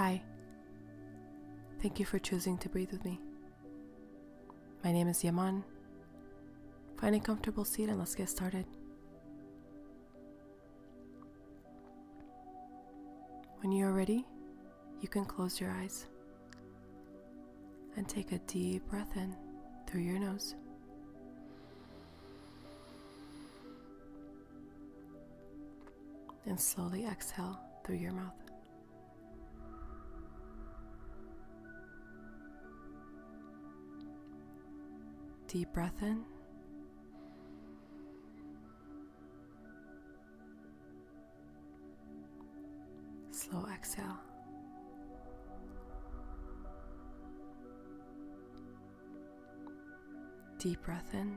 Hi. Thank you for choosing to breathe with me. My name is Yaman. Find a comfortable seat and let's get started. When you are ready, you can close your eyes and take a deep breath in through your nose. And slowly exhale through your mouth. Deep breath in. Slow exhale. Deep breath in.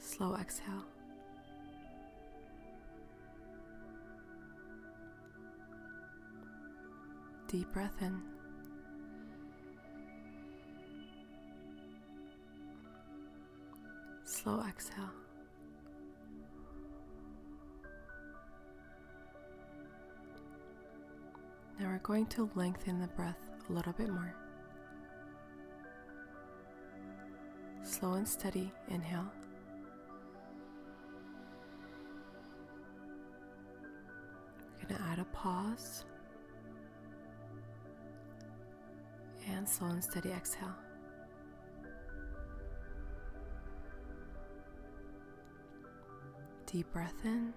Slow exhale. Deep breath in. Slow exhale. Now we're going to lengthen the breath a little bit more. Slow and steady inhale. We're going to add a pause. And slow and steady exhale. Deep breath in.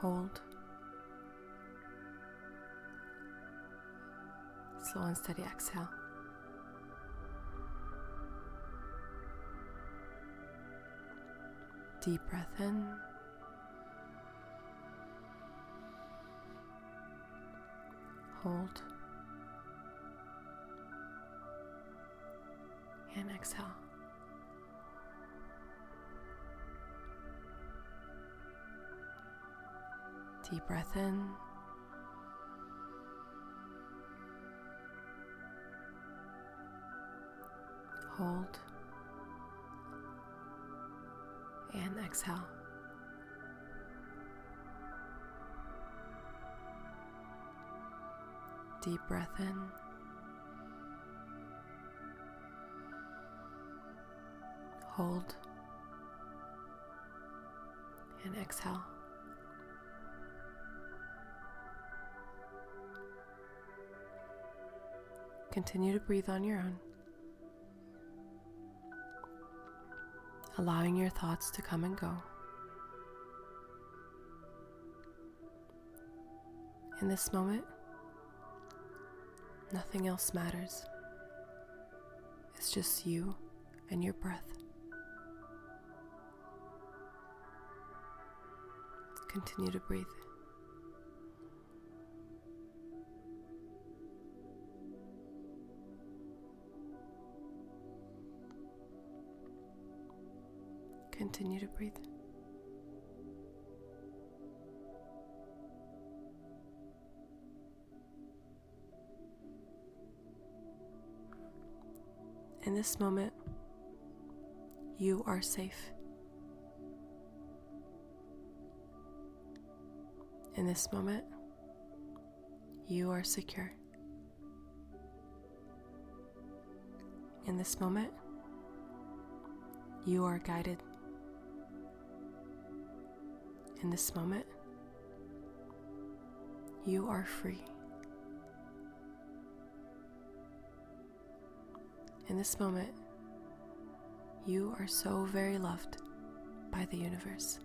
Hold. Slow and steady exhale. Deep breath in. Hold. And exhale. Deep breath in. Hold. And exhale. Deep breath in. Hold. And exhale. Continue to breathe on your own, allowing your thoughts to come and go. In this moment, nothing else matters. It's just you and your breath. Continue to breathe. Continue to breathe. This moment, you are safe. In this moment, you are secure. In this moment, you are guided. In this moment, you are free. In this moment, you are so very loved by the universe.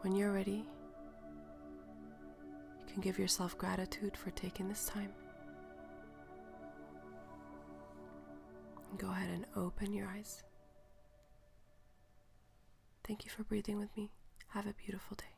When you're ready, you can give yourself gratitude for taking this time. Go ahead and open your eyes. Thank you for breathing with me. Have a beautiful day.